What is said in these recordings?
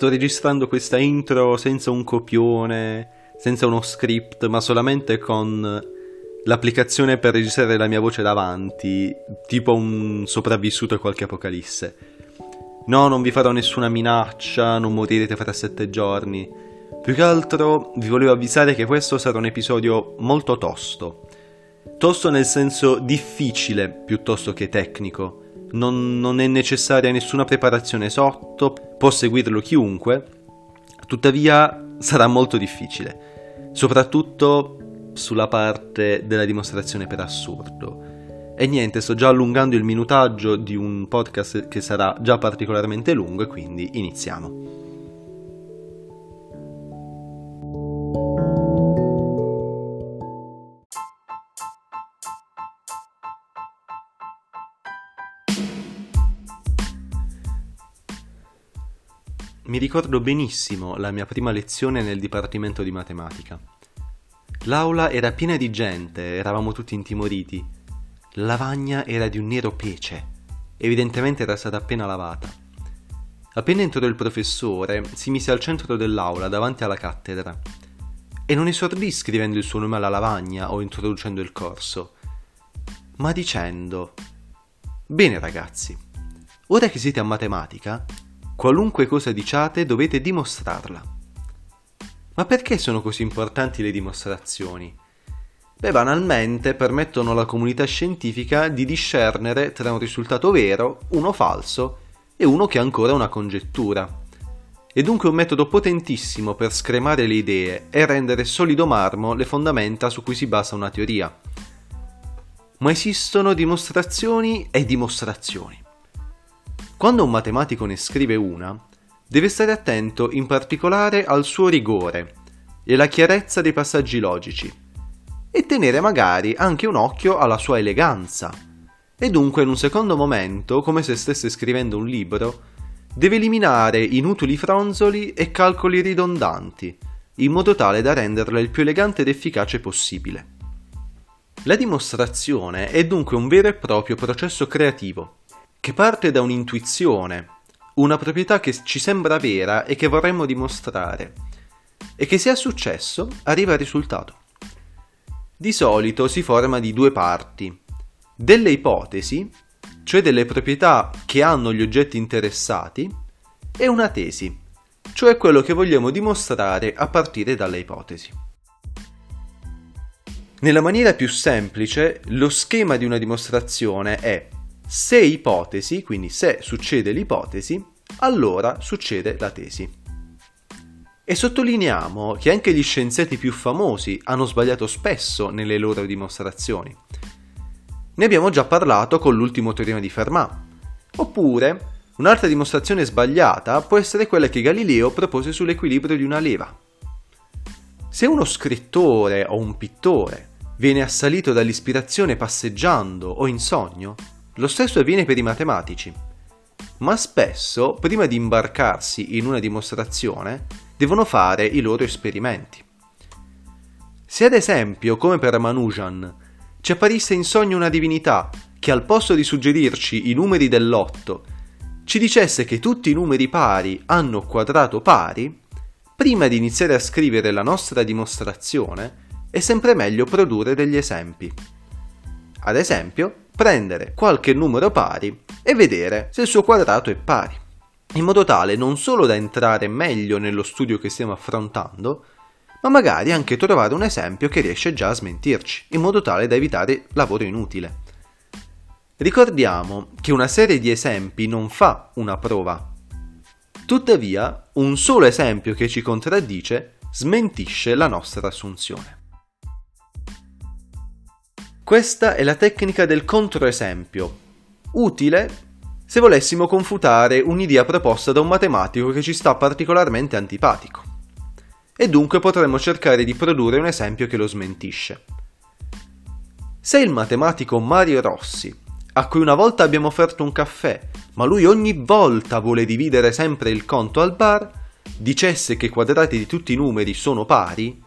sto registrando questa intro senza un copione, senza uno script, ma solamente con l'applicazione per registrare la mia voce davanti, tipo un sopravvissuto a qualche apocalisse. No, non vi farò nessuna minaccia, non morirete fra sette giorni. Più che altro vi volevo avvisare che questo sarà un episodio molto tosto. Tosto nel senso difficile piuttosto che tecnico. Non, non è necessaria nessuna preparazione sotto, può seguirlo chiunque, tuttavia sarà molto difficile, soprattutto sulla parte della dimostrazione per assurdo. E niente, sto già allungando il minutaggio di un podcast che sarà già particolarmente lungo e quindi iniziamo. Ricordo benissimo la mia prima lezione nel dipartimento di matematica. L'aula era piena di gente, eravamo tutti intimoriti. La lavagna era di un nero pece, evidentemente era stata appena lavata. Appena entrò il professore, si mise al centro dell'aula davanti alla cattedra e non esordì scrivendo il suo nome alla lavagna o introducendo il corso, ma dicendo Bene ragazzi, ora che siete a matematica, Qualunque cosa diciate dovete dimostrarla. Ma perché sono così importanti le dimostrazioni? Beh, banalmente permettono alla comunità scientifica di discernere tra un risultato vero, uno falso e uno che è ancora una congettura. È dunque un metodo potentissimo per scremare le idee e rendere solido marmo le fondamenta su cui si basa una teoria. Ma esistono dimostrazioni e dimostrazioni. Quando un matematico ne scrive una, deve stare attento in particolare al suo rigore e alla chiarezza dei passaggi logici e tenere magari anche un occhio alla sua eleganza. E dunque in un secondo momento, come se stesse scrivendo un libro, deve eliminare inutili fronzoli e calcoli ridondanti, in modo tale da renderla il più elegante ed efficace possibile. La dimostrazione è dunque un vero e proprio processo creativo che parte da un'intuizione, una proprietà che ci sembra vera e che vorremmo dimostrare, e che se ha successo arriva al risultato. Di solito si forma di due parti, delle ipotesi, cioè delle proprietà che hanno gli oggetti interessati, e una tesi, cioè quello che vogliamo dimostrare a partire dalle ipotesi. Nella maniera più semplice, lo schema di una dimostrazione è se ipotesi, quindi se succede l'ipotesi, allora succede la tesi. E sottolineiamo che anche gli scienziati più famosi hanno sbagliato spesso nelle loro dimostrazioni. Ne abbiamo già parlato con l'ultimo teorema di Fermat. Oppure, un'altra dimostrazione sbagliata può essere quella che Galileo propose sull'equilibrio di una leva. Se uno scrittore o un pittore viene assalito dall'ispirazione passeggiando o in sogno, lo stesso avviene per i matematici. Ma spesso, prima di imbarcarsi in una dimostrazione, devono fare i loro esperimenti. Se ad esempio, come per Ramanujan, ci apparisse in sogno una divinità che al posto di suggerirci i numeri dell'otto, ci dicesse che tutti i numeri pari hanno quadrato pari, prima di iniziare a scrivere la nostra dimostrazione, è sempre meglio produrre degli esempi. Ad esempio, prendere qualche numero pari e vedere se il suo quadrato è pari, in modo tale non solo da entrare meglio nello studio che stiamo affrontando, ma magari anche trovare un esempio che riesce già a smentirci, in modo tale da evitare lavoro inutile. Ricordiamo che una serie di esempi non fa una prova. Tuttavia, un solo esempio che ci contraddice smentisce la nostra assunzione. Questa è la tecnica del controesempio, utile se volessimo confutare un'idea proposta da un matematico che ci sta particolarmente antipatico. E dunque potremmo cercare di produrre un esempio che lo smentisce. Se il matematico Mario Rossi, a cui una volta abbiamo offerto un caffè, ma lui ogni volta vuole dividere sempre il conto al bar, dicesse che i quadrati di tutti i numeri sono pari,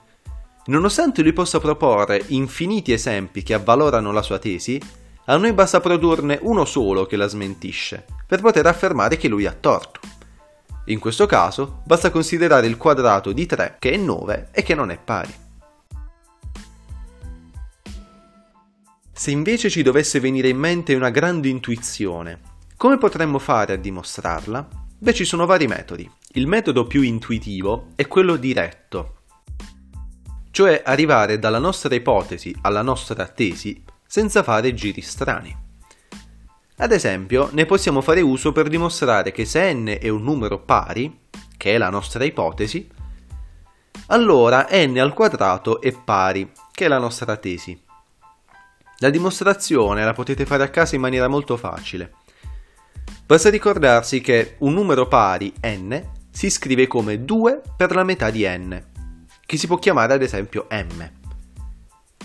Nonostante lui possa proporre infiniti esempi che avvalorano la sua tesi, a noi basta produrne uno solo che la smentisce, per poter affermare che lui ha torto. In questo caso basta considerare il quadrato di 3 che è 9 e che non è pari. Se invece ci dovesse venire in mente una grande intuizione, come potremmo fare a dimostrarla? Beh, ci sono vari metodi. Il metodo più intuitivo è quello diretto, cioè arrivare dalla nostra ipotesi alla nostra tesi senza fare giri strani. Ad esempio, ne possiamo fare uso per dimostrare che se n è un numero pari, che è la nostra ipotesi, allora n al quadrato è pari, che è la nostra tesi. La dimostrazione la potete fare a casa in maniera molto facile. Basta ricordarsi che un numero pari n si scrive come 2 per la metà di n, che si può chiamare ad esempio m.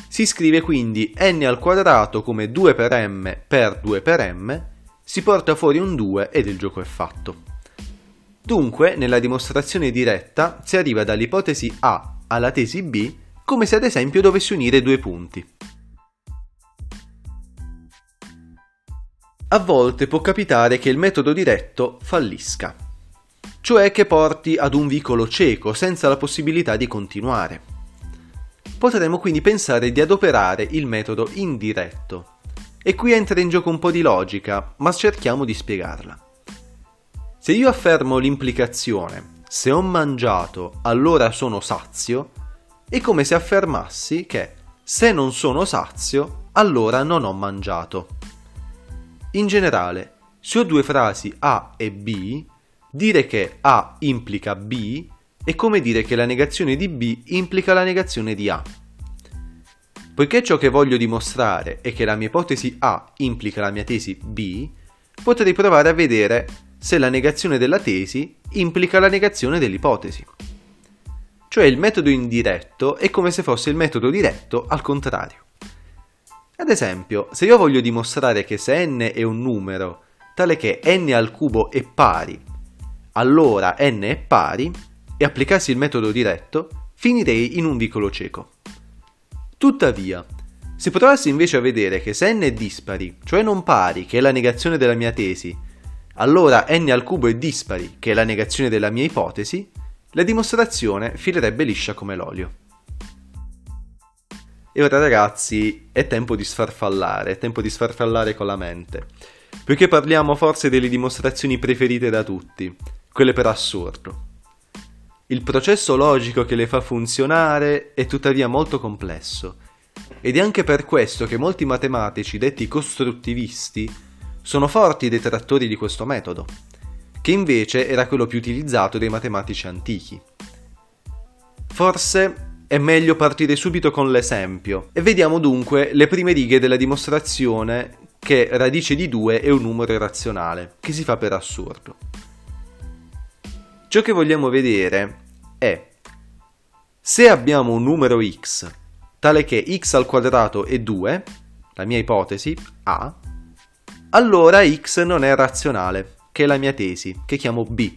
Si scrive quindi n al quadrato come 2 per m per 2 per m, si porta fuori un 2 ed il gioco è fatto. Dunque, nella dimostrazione diretta si arriva dall'ipotesi A alla tesi B come se ad esempio dovessi unire due punti. A volte può capitare che il metodo diretto fallisca, cioè che porti ad un vicolo cieco senza la possibilità di continuare. Potremmo quindi pensare di adoperare il metodo indiretto. E qui entra in gioco un po' di logica, ma cerchiamo di spiegarla. Se io affermo l'implicazione se ho mangiato allora sono sazio, è come se affermassi che se non sono sazio allora non ho mangiato. In generale, se ho due frasi A e B, dire che A implica B è come dire che la negazione di B implica la negazione di A. Poiché ciò che voglio dimostrare è che la mia ipotesi A implica la mia tesi B, potrei provare a vedere se la negazione della tesi implica la negazione dell'ipotesi. Cioè il metodo indiretto è come se fosse il metodo diretto al contrario. Ad esempio, se io voglio dimostrare che se n è un numero tale che n al cubo è pari, allora n è pari, e applicassi il metodo diretto, finirei in un vicolo cieco. Tuttavia, se provassi invece a vedere che se n è dispari, cioè non pari, che è la negazione della mia tesi, allora n al cubo è dispari, che è la negazione della mia ipotesi, la dimostrazione filerebbe liscia come l'olio. E ora ragazzi, è tempo di sfarfallare, è tempo di sfarfallare con la mente. Perché parliamo forse delle dimostrazioni preferite da tutti, quelle per assurdo. Il processo logico che le fa funzionare è tuttavia molto complesso, ed è anche per questo che molti matematici detti costruttivisti sono forti detrattori di questo metodo, che invece era quello più utilizzato dai matematici antichi. Forse è meglio partire subito con l'esempio e vediamo dunque le prime righe della dimostrazione che radice di 2 è un numero irrazionale, che si fa per assurdo. Ciò che vogliamo vedere è se abbiamo un numero x tale che x al quadrato è 2, la mia ipotesi A, allora x non è razionale, che è la mia tesi, che chiamo B.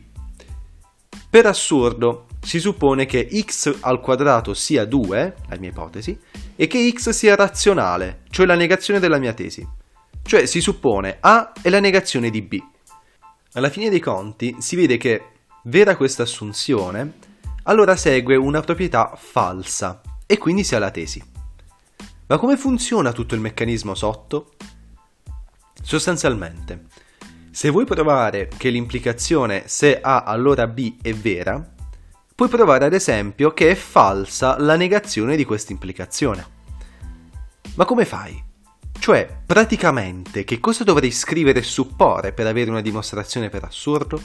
Per assurdo, si suppone che x al quadrato sia 2, la mia ipotesi, e che x sia razionale, cioè la negazione della mia tesi. Cioè si suppone A è la negazione di B. Alla fine dei conti si vede che, vera questa assunzione, allora segue una proprietà falsa e quindi si ha la tesi. Ma come funziona tutto il meccanismo sotto? Sostanzialmente, se vuoi provare che l'implicazione se A allora B è vera, puoi provare ad esempio che è falsa la negazione di questa implicazione. Ma come fai? Cioè, praticamente, che cosa dovrei scrivere e supporre per avere una dimostrazione per assurdo?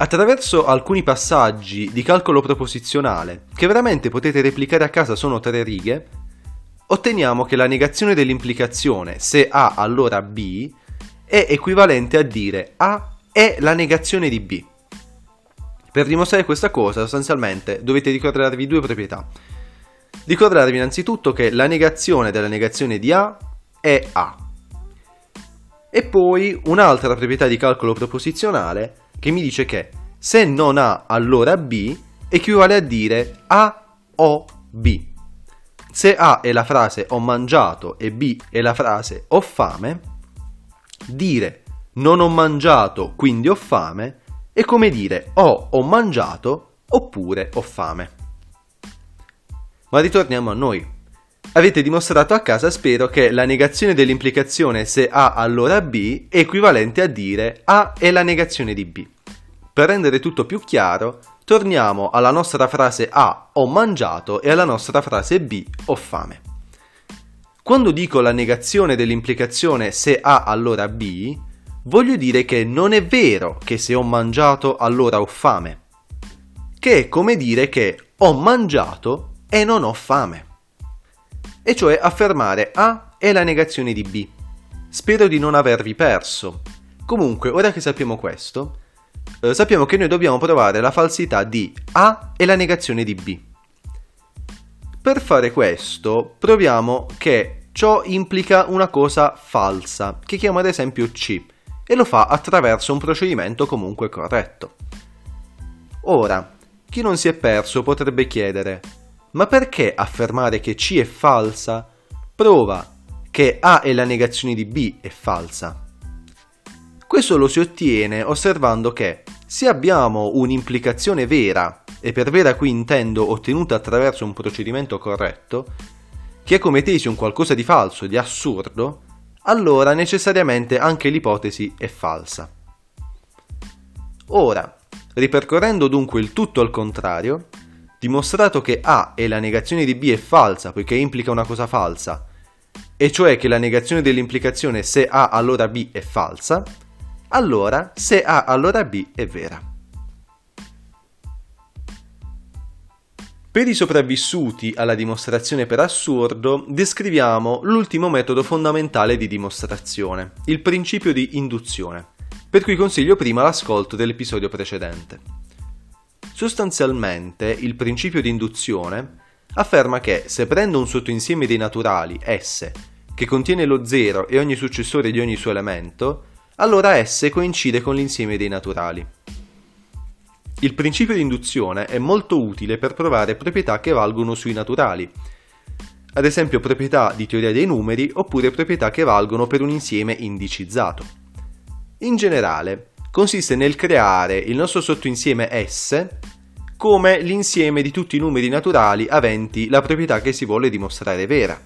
Attraverso alcuni passaggi di calcolo proposizionale, che veramente potete replicare a casa sono tre righe, otteniamo che la negazione dell'implicazione se A allora B è equivalente a dire A è la negazione di B. Per dimostrare questa cosa, sostanzialmente, dovete ricordarvi due proprietà. Ricordarvi innanzitutto che la negazione della negazione di A è A. E poi un'altra proprietà di calcolo proposizionale che mi dice che se non A allora B equivale a dire A o B. Se A è la frase ho mangiato e B è la frase ho fame, dire non ho mangiato quindi ho fame è come dire ho ho mangiato oppure ho fame. Ma ritorniamo a noi. Avete dimostrato a casa, spero, che la negazione dell'implicazione se A allora B è equivalente a dire A è la negazione di B. Per rendere tutto più chiaro, torniamo alla nostra frase A ho mangiato e alla nostra frase B ho fame. Quando dico la negazione dell'implicazione se A allora B, voglio dire che non è vero che se ho mangiato allora ho fame, che è come dire che ho mangiato e non ho fame e cioè affermare A è la negazione di B. Spero di non avervi perso. Comunque, ora che sappiamo questo, eh, sappiamo che noi dobbiamo provare la falsità di A è la negazione di B. Per fare questo, proviamo che ciò implica una cosa falsa, che chiamo ad esempio C, e lo fa attraverso un procedimento comunque corretto. Ora, chi non si è perso potrebbe chiedere, ma perché affermare che C è falsa prova che A è la negazione di B è falsa? Questo lo si ottiene osservando che se abbiamo un'implicazione vera, e per vera qui intendo ottenuta attraverso un procedimento corretto, che è come tesi un qualcosa di falso, di assurdo, allora necessariamente anche l'ipotesi è falsa. Ora, ripercorrendo dunque il tutto al contrario, dimostrato che A e la negazione di B è falsa poiché implica una cosa falsa, e cioè che la negazione dell'implicazione se A allora B è falsa, allora se A allora B è vera. Per i sopravvissuti alla dimostrazione per assurdo, descriviamo l'ultimo metodo fondamentale di dimostrazione, il principio di induzione, per cui consiglio prima l'ascolto dell'episodio precedente. Sostanzialmente, il principio di induzione afferma che se prendo un sottoinsieme dei naturali S che contiene lo 0 e ogni successore di ogni suo elemento, allora S coincide con l'insieme dei naturali. Il principio di induzione è molto utile per provare proprietà che valgono sui naturali, ad esempio proprietà di teoria dei numeri oppure proprietà che valgono per un insieme indicizzato. In generale, consiste nel creare il nostro sottoinsieme S come l'insieme di tutti i numeri naturali aventi la proprietà che si vuole dimostrare vera,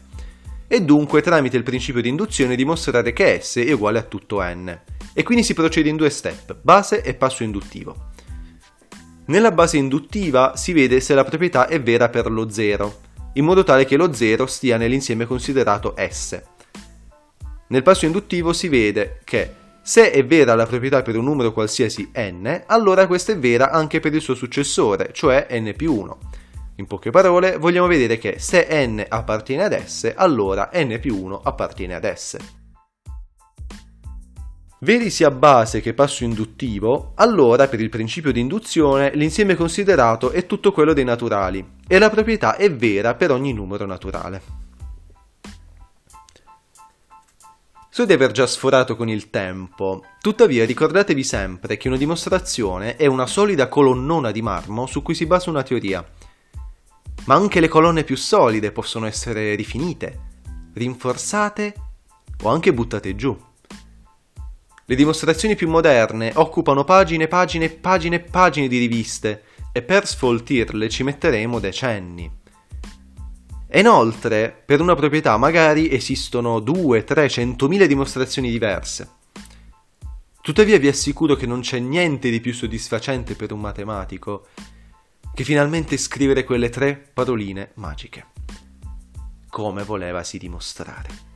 e dunque tramite il principio di induzione dimostrare che S è uguale a tutto n. E quindi si procede in due step, base e passo induttivo. Nella base induttiva si vede se la proprietà è vera per lo 0, in modo tale che lo 0 stia nell'insieme considerato S. Nel passo induttivo si vede che se è vera la proprietà per un numero qualsiasi n, allora questa è vera anche per il suo successore, cioè n più 1. In poche parole, vogliamo vedere che se n appartiene ad S, allora n più 1 appartiene ad S. Veri sia base che passo induttivo, allora per il principio di induzione l'insieme considerato è tutto quello dei naturali e la proprietà è vera per ogni numero naturale. So di aver già sforato con il tempo, tuttavia ricordatevi sempre che una dimostrazione è una solida colonnona di marmo su cui si basa una teoria. Ma anche le colonne più solide possono essere rifinite, rinforzate o anche buttate giù. Le dimostrazioni più moderne occupano pagine, pagine, pagine e pagine di riviste e per sfoltirle ci metteremo decenni. E inoltre, per una proprietà magari esistono 2, 3, 100.000 dimostrazioni diverse. Tuttavia vi assicuro che non c'è niente di più soddisfacente per un matematico che finalmente scrivere quelle tre paroline magiche. Come volevasi dimostrare.